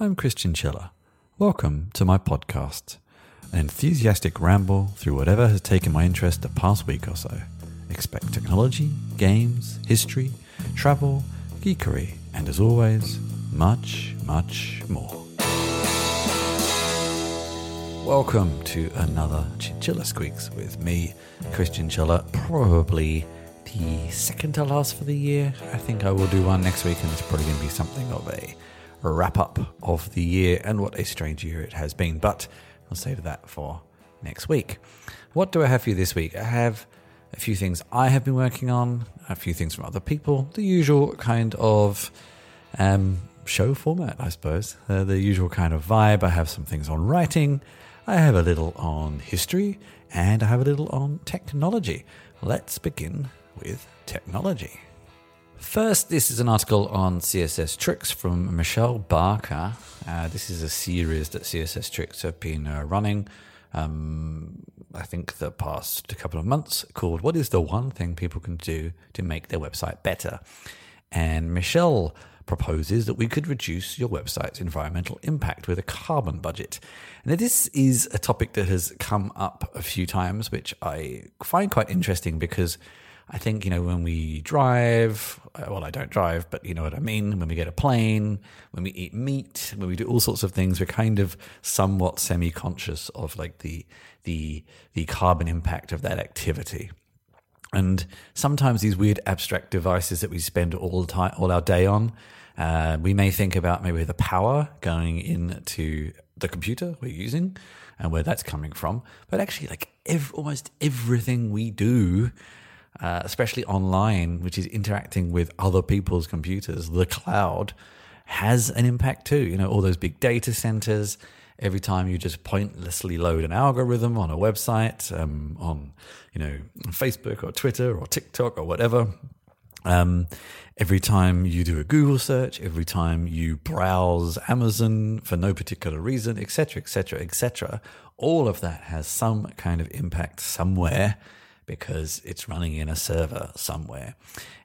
I'm Chris Chinchilla. Welcome to my podcast, an enthusiastic ramble through whatever has taken my interest the past week or so. Expect technology, games, history, travel, geekery, and as always, much, much more. Welcome to another Chinchilla Squeaks with me, Chris Chinchilla. Probably the second to last for the year. I think I will do one next week, and it's probably going to be something of a wrap up of the year and what a strange year it has been. But I'll save that for next week. What do I have for you this week? I have a few things I have been working on, a few things from other people, the usual kind of um, show format, I suppose, uh, the usual kind of vibe. I have some things on writing, I have a little on history, and I have a little on technology. Let's begin with technology. First, this is an article on CSS Tricks from Michelle Barker. Uh, this is a series that CSS Tricks have been uh, running, um, I think, the past couple of months called What is the One Thing People Can Do to Make Their Website Better? And Michelle proposes that we could reduce your website's environmental impact with a carbon budget. Now, this is a topic that has come up a few times, which I find quite interesting because I think, you know, when we drive, well, I don't drive, but you know what I mean. When we get a plane, when we eat meat, when we do all sorts of things, we're kind of somewhat semi conscious of like the, the, the carbon impact of that activity. And sometimes these weird abstract devices that we spend all the time, all our day on, uh, we may think about maybe the power going into the computer we're using and where that's coming from. But actually, like ev- almost everything we do uh, especially online, which is interacting with other people's computers, the cloud has an impact too. You know, all those big data centers. Every time you just pointlessly load an algorithm on a website, um, on you know Facebook or Twitter or TikTok or whatever, um, every time you do a Google search, every time you browse Amazon for no particular reason, etc., etc., etc., all of that has some kind of impact somewhere because it's running in a server somewhere.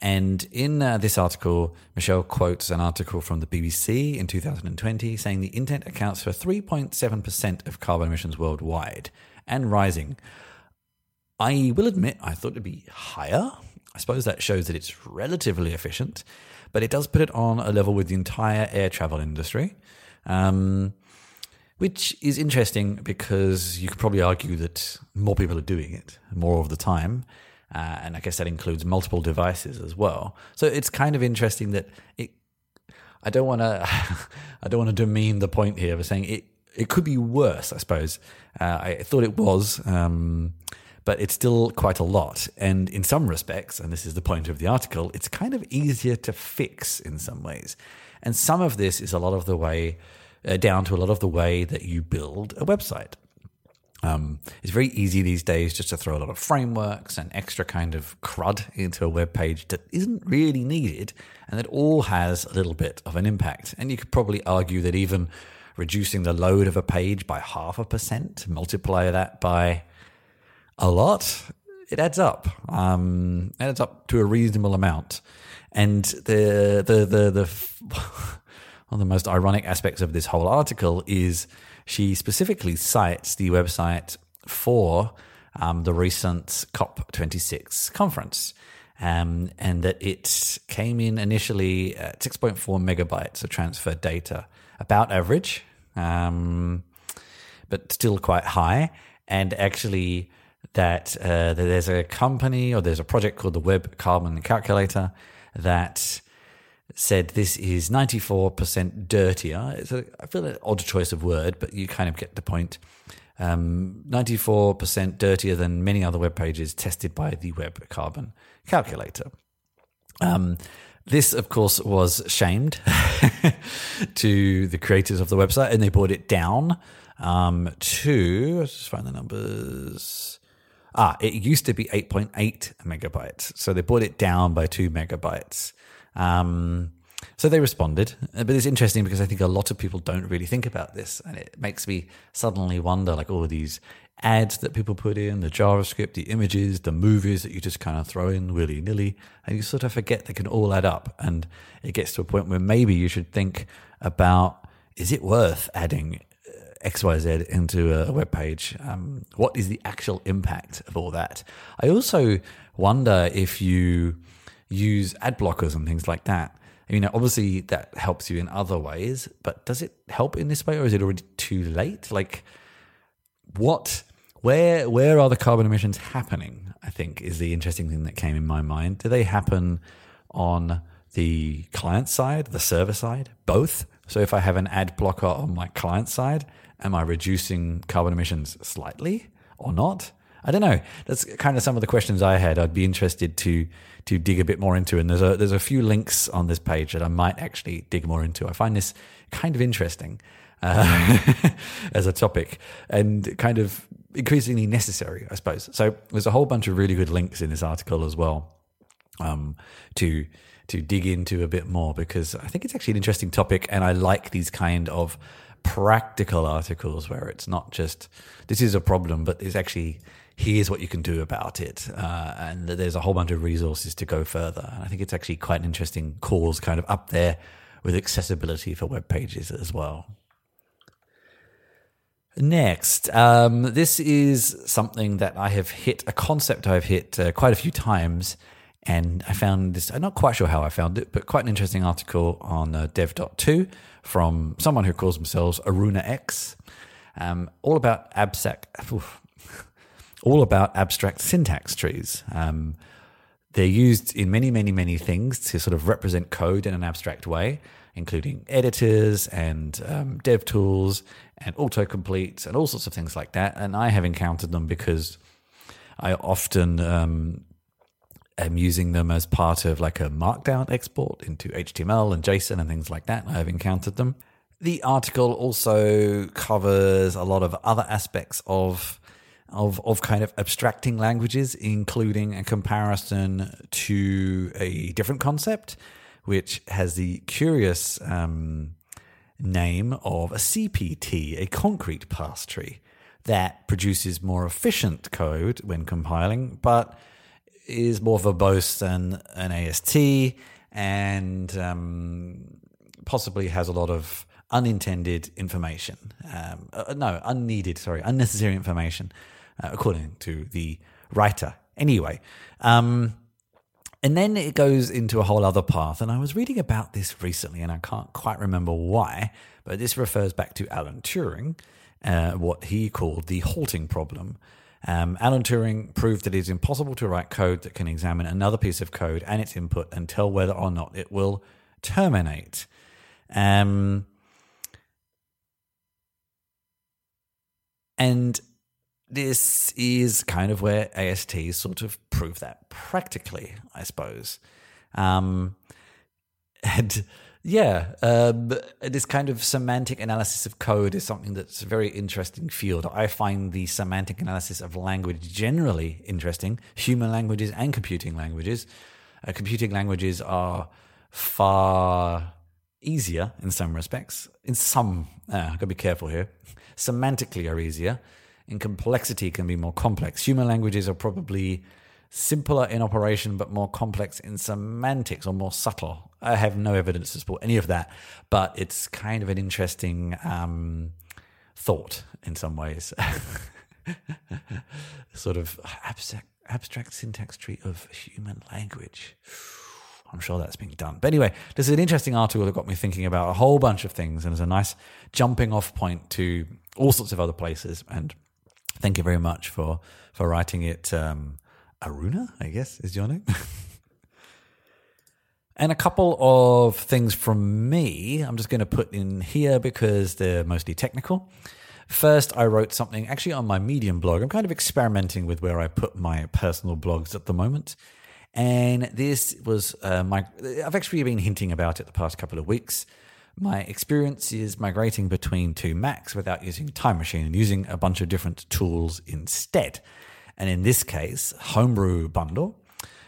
And in uh, this article, Michelle quotes an article from the BBC in 2020 saying the internet accounts for 3.7% of carbon emissions worldwide and rising. I will admit, I thought it'd be higher. I suppose that shows that it's relatively efficient, but it does put it on a level with the entire air travel industry. Um, which is interesting because you could probably argue that more people are doing it more of the time. Uh, and I guess that includes multiple devices as well. So it's kind of interesting that it. I don't want to. I don't want to demean the point here of saying it. It could be worse. I suppose. Uh, I thought it was, um, but it's still quite a lot. And in some respects, and this is the point of the article, it's kind of easier to fix in some ways. And some of this is a lot of the way uh, down to a lot of the way that you build a website. Um, it's very easy these days just to throw a lot of frameworks and extra kind of crud into a web page that isn't really needed and that all has a little bit of an impact. And you could probably argue that even reducing the load of a page by half a percent, multiply that by a lot, it adds up. Um, it adds up to a reasonable amount. And the the the the one of the most ironic aspects of this whole article is she specifically cites the website for um, the recent COP26 conference. Um, and that it came in initially at 6.4 megabytes of transferred data, about average, um, but still quite high. And actually, that uh, there's a company or there's a project called the Web Carbon Calculator that said this is 94% dirtier. It's a, I feel an odd choice of word, but you kind of get the point. Um, 94% dirtier than many other web pages tested by the Web Carbon Calculator. Um, this, of course, was shamed to the creators of the website, and they brought it down um, to, let's just find the numbers. Ah, it used to be 8.8 megabytes. So they brought it down by two megabytes. Um, so they responded, uh, but it's interesting because I think a lot of people don't really think about this, and it makes me suddenly wonder, like all of these ads that people put in, the JavaScript, the images, the movies that you just kind of throw in willy nilly, and you sort of forget they can all add up, and it gets to a point where maybe you should think about is it worth adding uh, XYZ into a web page? Um, what is the actual impact of all that? I also wonder if you use ad blockers and things like that. You know, obviously that helps you in other ways, but does it help in this way or is it already too late? Like, what, where, where are the carbon emissions happening? I think is the interesting thing that came in my mind. Do they happen on the client side, the server side, both? So if I have an ad blocker on my client side, am I reducing carbon emissions slightly or not? I don't know. That's kind of some of the questions I had. I'd be interested to to dig a bit more into, and there's a there's a few links on this page that I might actually dig more into. I find this kind of interesting uh, as a topic and kind of increasingly necessary, I suppose. So there's a whole bunch of really good links in this article as well um, to to dig into a bit more because I think it's actually an interesting topic, and I like these kind of practical articles where it's not just this is a problem, but it's actually here's what you can do about it, uh, and there's a whole bunch of resources to go further. And I think it's actually quite an interesting cause, kind of up there with accessibility for web pages as well. Next, um, this is something that I have hit, a concept I've hit uh, quite a few times, and I found this, I'm not quite sure how I found it, but quite an interesting article on uh, dev.to from someone who calls themselves Aruna X, um, all about abstract, all about abstract syntax trees. Um, they're used in many, many, many things to sort of represent code in an abstract way, including editors and um, dev tools and autocompletes and all sorts of things like that. And I have encountered them because I often um, am using them as part of like a markdown export into HTML and JSON and things like that. I've encountered them. The article also covers a lot of other aspects of of of kind of abstracting languages, including a comparison to a different concept, which has the curious um, name of a CPT, a concrete parse tree, that produces more efficient code when compiling, but is more verbose than an AST and um, possibly has a lot of unintended information. Um, uh, no, unneeded, sorry, unnecessary information, uh, according to the writer. Anyway, um, and then it goes into a whole other path. And I was reading about this recently, and I can't quite remember why, but this refers back to Alan Turing, uh, what he called the halting problem. Um, Alan Turing proved that it is impossible to write code that can examine another piece of code and its input and tell whether or not it will terminate. Um, and this is kind of where ASTs sort of prove that practically, I suppose. Um, and yeah, um, this kind of semantic analysis of code is something that's a very interesting field. I find the semantic analysis of language generally interesting, human languages and computing languages. Uh, computing languages are far easier in some respects. In some, uh, I've got to be careful here. Semantically are easier. In complexity can be more complex. Human languages are probably simpler in operation but more complex in semantics or more subtle. I have no evidence to support any of that, but it's kind of an interesting um, thought in some ways. sort of abstract, abstract syntax tree of human language. I'm sure that's being done. But anyway, this is an interesting article that got me thinking about a whole bunch of things and it's a nice jumping off point to all sorts of other places. And thank you very much for for writing it. Um, Aruna, I guess, is your name. and a couple of things from me, I'm just going to put in here because they're mostly technical. First, I wrote something actually on my Medium blog. I'm kind of experimenting with where I put my personal blogs at the moment. And this was uh, my, I've actually been hinting about it the past couple of weeks. My experience is migrating between two Macs without using Time Machine and using a bunch of different tools instead. And in this case, Homebrew Bundle.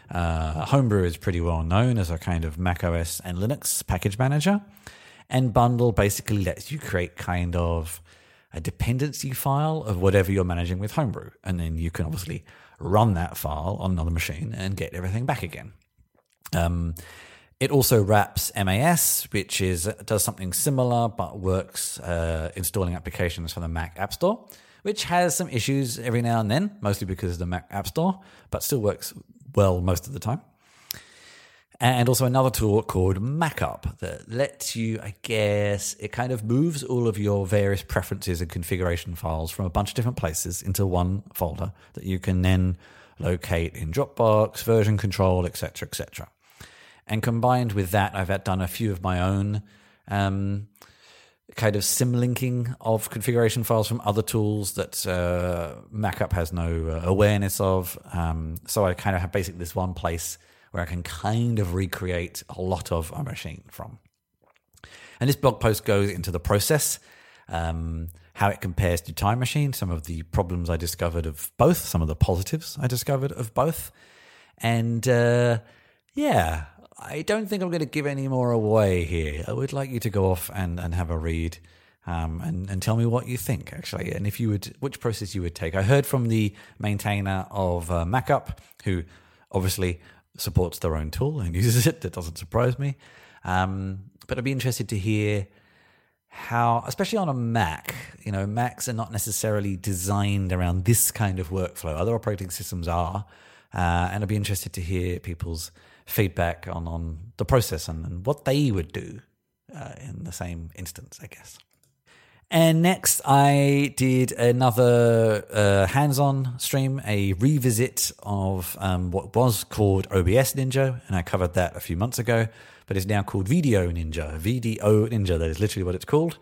Uh, Homebrew is pretty well known as a kind of Mac OS and Linux package manager. And Bundle basically lets you create kind of a dependency file of whatever you're managing with Homebrew. And then you can obviously run that file on another machine and get everything back again. Um, It also wraps MAS, which is does something similar but works uh, installing applications from the Mac App Store, which has some issues every now and then, mostly because of the Mac App Store, but still works well most of the time. And also another tool called Mackup that lets you, I guess, it kind of moves all of your various preferences and configuration files from a bunch of different places into one folder that you can then locate in Dropbox, version control, etc., etc. And combined with that, I've done a few of my own um, kind of symlinking of configuration files from other tools that uh, Mackup has no uh, awareness of. Um, so I kind of have basically this one place where I can kind of recreate a lot of a machine from. And this blog post goes into the process, um, how it compares to Time Machine, some of the problems I discovered of both, some of the positives I discovered of both. And uh, yeah, I don't think I'm going to give any more away here. I would like you to go off and, and have a read um, and, and tell me what you think, actually, and if you would, which process you would take. I heard from the maintainer of uh, Mackup, who obviously supports their own tool and uses it. That doesn't surprise me. Um, but I'd be interested to hear how, especially on a Mac, you know, Macs are not necessarily designed around this kind of workflow. Other operating systems are. Uh, and I'd be interested to hear people's feedback on, on the process and, and what they would do uh, in the same instance, I guess. And next, I did another uh, hands on stream, a revisit of um, what was called OBS Ninja. And I covered that a few months ago, but it's now called Video Ninja. VDO Ninja, that is literally what it's called.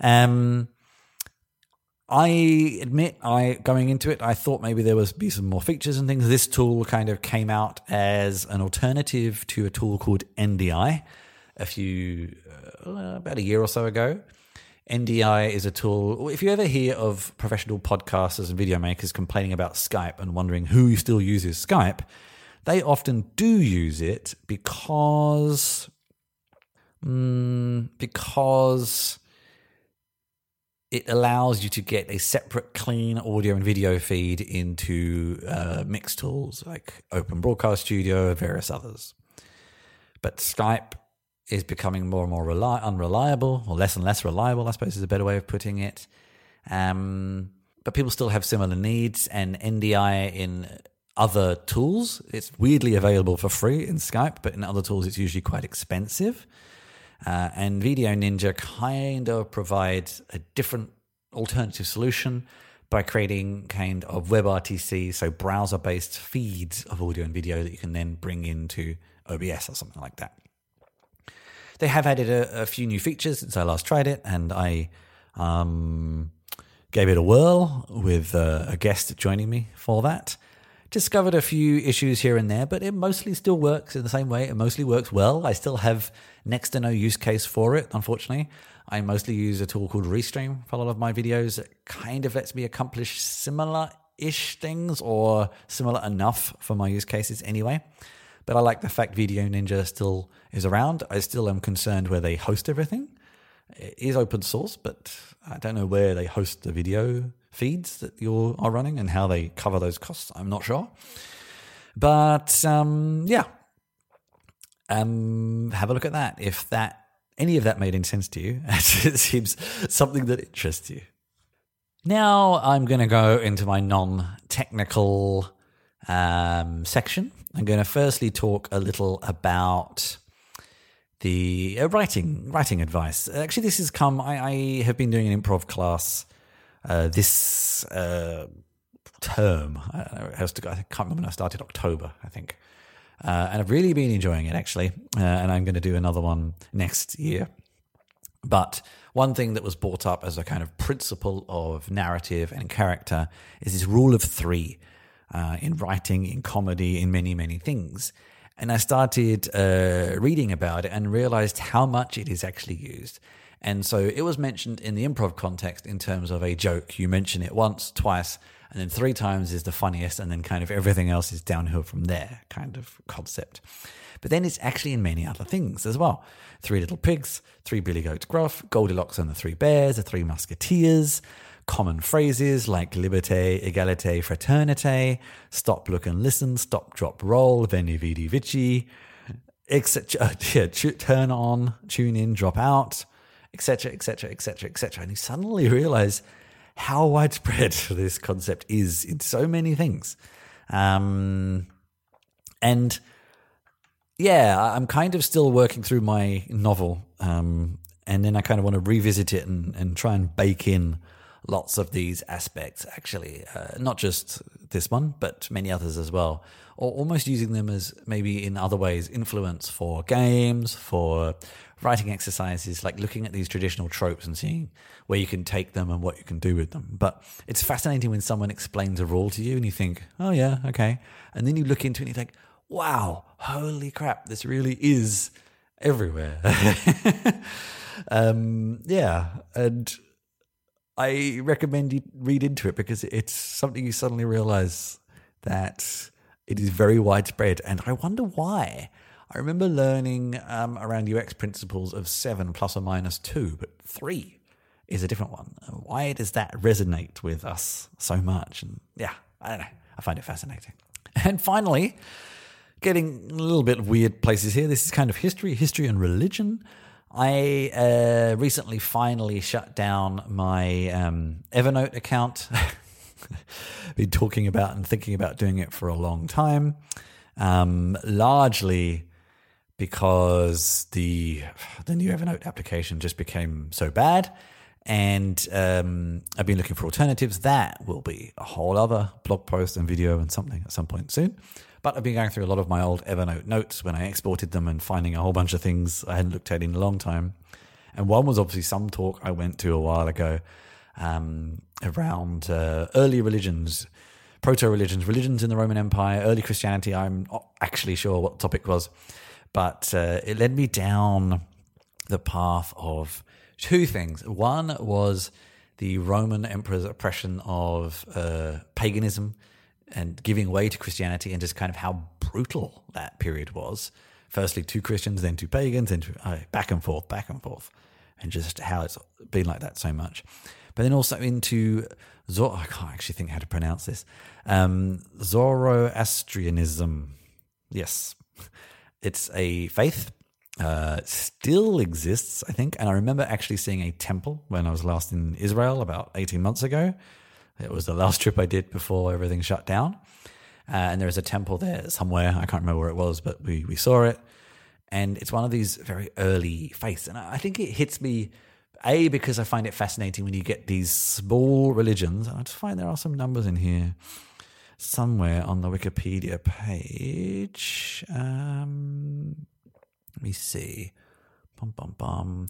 Um, I admit, I going into it, I thought maybe there was be some more features and things. This tool kind of came out as an alternative to a tool called NDI a few uh, about a year or so ago. NDI is a tool. If you ever hear of professional podcasters and video makers complaining about Skype and wondering who still uses Skype, they often do use it because mm, because it allows you to get a separate clean audio and video feed into uh, mix tools like Open Broadcast Studio and various others. But Skype is becoming more and more reli- unreliable, or less and less reliable, I suppose is a better way of putting it. Um, but people still have similar needs, and NDI in other tools, it's weirdly available for free in Skype, but in other tools, it's usually quite expensive. Uh, and Video Ninja kind of provides a different alternative solution by creating kind of WebRTC, so browser based feeds of audio and video that you can then bring into OBS or something like that. They have added a, a few new features since I last tried it, and I um, gave it a whirl with uh, a guest joining me for that discovered a few issues here and there, but it mostly still works in the same way. It mostly works well. I still have next to no use case for it, unfortunately. I mostly use a tool called Restream for a lot of my videos. It kind of lets me accomplish similar ish things or similar enough for my use cases anyway. But I like the fact Video Ninja still is around. I still am concerned where they host everything. It is open source, but I don't know where they host the video feeds that you are running and how they cover those costs. I'm not sure. But um, yeah, um, have a look at that. If that any of that made any sense to you, it seems something that interests you. Now I'm going to go into my non-technical um, section. I'm going to firstly talk a little about the uh, writing writing advice. Actually, this has come. I, I have been doing an improv class uh, this uh, term. I, I, can't remember when I started October, I think. Uh, and I've really been enjoying it actually. Uh, and I'm going to do another one next year. But one thing that was brought up as a kind of principle of narrative and character is this rule of three uh, in writing, in comedy, in many, many things. And I started uh, reading about it and realized how much it is actually used. And so it was mentioned in the improv context in terms of a joke. You mention it once, twice, and then three times is the funniest, and then kind of everything else is downhill from there kind of concept. But then it's actually in many other things as well. Three Little Pigs, Three Billy Goats Gruff, Goldilocks and the Three Bears, The Three Musketeers, common phrases like liberté, égalité, fraternité, stop, look and listen, stop, drop, roll, veni, vidi, vici, etc. Yeah, turn on, tune in, drop out, etc., etc., etc., etc. And you suddenly realize how widespread this concept is in so many things. Um, and yeah, I'm kind of still working through my novel. Um, and then I kind of want to revisit it and, and try and bake in lots of these aspects, actually, uh, not just this one, but many others as well, or almost using them as maybe in other ways influence for games, for writing exercises, like looking at these traditional tropes and seeing where you can take them and what you can do with them. But it's fascinating when someone explains a rule to you and you think, oh, yeah, okay. And then you look into it and you think, wow, holy crap, this really is everywhere. um, yeah. And I recommend you read into it because it's something you suddenly realize that it is very widespread. And I wonder why. I remember learning um, around UX principles of seven plus or minus two, but three is a different one. Why does that resonate with us so much? And yeah, I don't know. I find it fascinating. And finally, getting a little bit weird places here. This is kind of history, history and religion. I uh, recently finally shut down my um, Evernote account. Been talking about and thinking about doing it for a long time, um, largely because the the new Evernote application just became so bad, and um, I've been looking for alternatives. That will be a whole other blog post and video and something at some point soon. But I've been going through a lot of my old Evernote notes when I exported them and finding a whole bunch of things I hadn't looked at in a long time. And one was obviously some talk I went to a while ago um, around uh, early religions, proto religions, religions in the Roman Empire, early Christianity. I'm not actually sure what the topic was, but uh, it led me down the path of two things. One was the Roman emperor's oppression of uh, paganism and giving way to Christianity and just kind of how brutal that period was. Firstly, two Christians, then two pagans, then two, uh, back and forth, back and forth, and just how it's been like that so much. But then also into Zor- I can't actually think how to pronounce this. Um, Zoroastrianism. Yes, it's a faith. Uh, still exists, I think. And I remember actually seeing a temple when I was last in Israel about 18 months ago. It was the last trip I did before everything shut down. Uh, and there is a temple there somewhere. I can't remember where it was, but we, we saw it. And it's one of these very early faiths. And I think it hits me, A, because I find it fascinating when you get these small religions. I just find there are some numbers in here somewhere on the Wikipedia page. Um, let me see. Bum, bum, bum.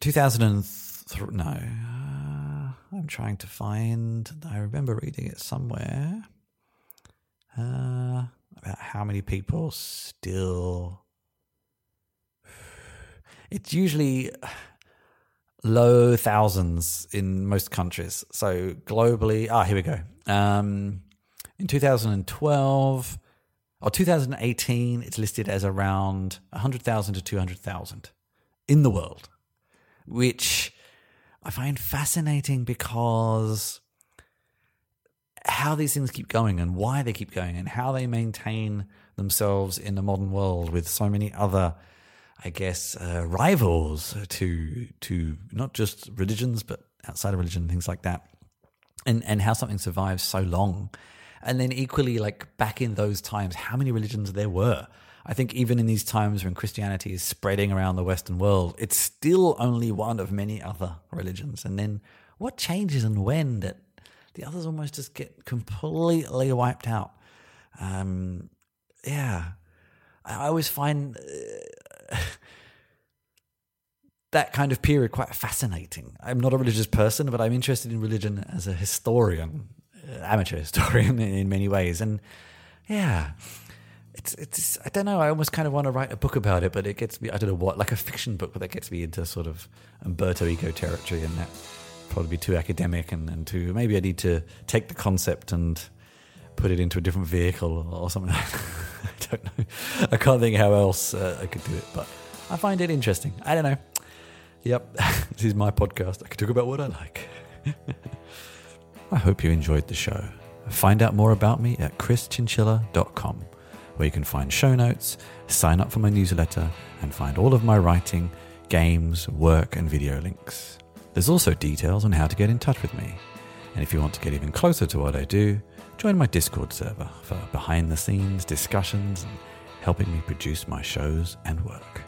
2003, no. Uh, I'm trying to find, I remember reading it somewhere uh, about how many people still. It's usually low thousands in most countries. So globally, ah, here we go. Um, in 2012 or 2018, it's listed as around 100,000 to 200,000 in the world which I find fascinating because how these things keep going and why they keep going and how they maintain themselves in the modern world with so many other, I guess, uh, rivals to to not just religions but outside of religion, things like that, and and how something survives so long, and then equally like back in those times, how many religions there were I think even in these times when Christianity is spreading around the Western world, it's still only one of many other religions. And then what changes and when that the others almost just get completely wiped out? Um, yeah, I always find uh, that kind of period quite fascinating. I'm not a religious person, but I'm interested in religion as a historian, amateur historian in, in many ways. And yeah, it's it's I don't know. I almost kind of want to write a book about it, but it gets me I don't know what like a fiction book, but that gets me into sort of Umberto Eco territory, and that probably be too academic and, and too maybe I need to take the concept and put it into a different vehicle or something. I don't know. I can't think how else uh, I could do it, but I find it interesting. I don't know. Yep, this is my podcast. I can talk about what I like. I hope you enjoyed the show. Find out more about me at chrischinchilla.com where you can find show notes, sign up for my newsletter, and find all of my writing, games, work, and video links. There's also details on how to get in touch with me. And if you want to get even closer to what I do, join my Discord server for behind the scenes discussions and helping me produce my shows and work.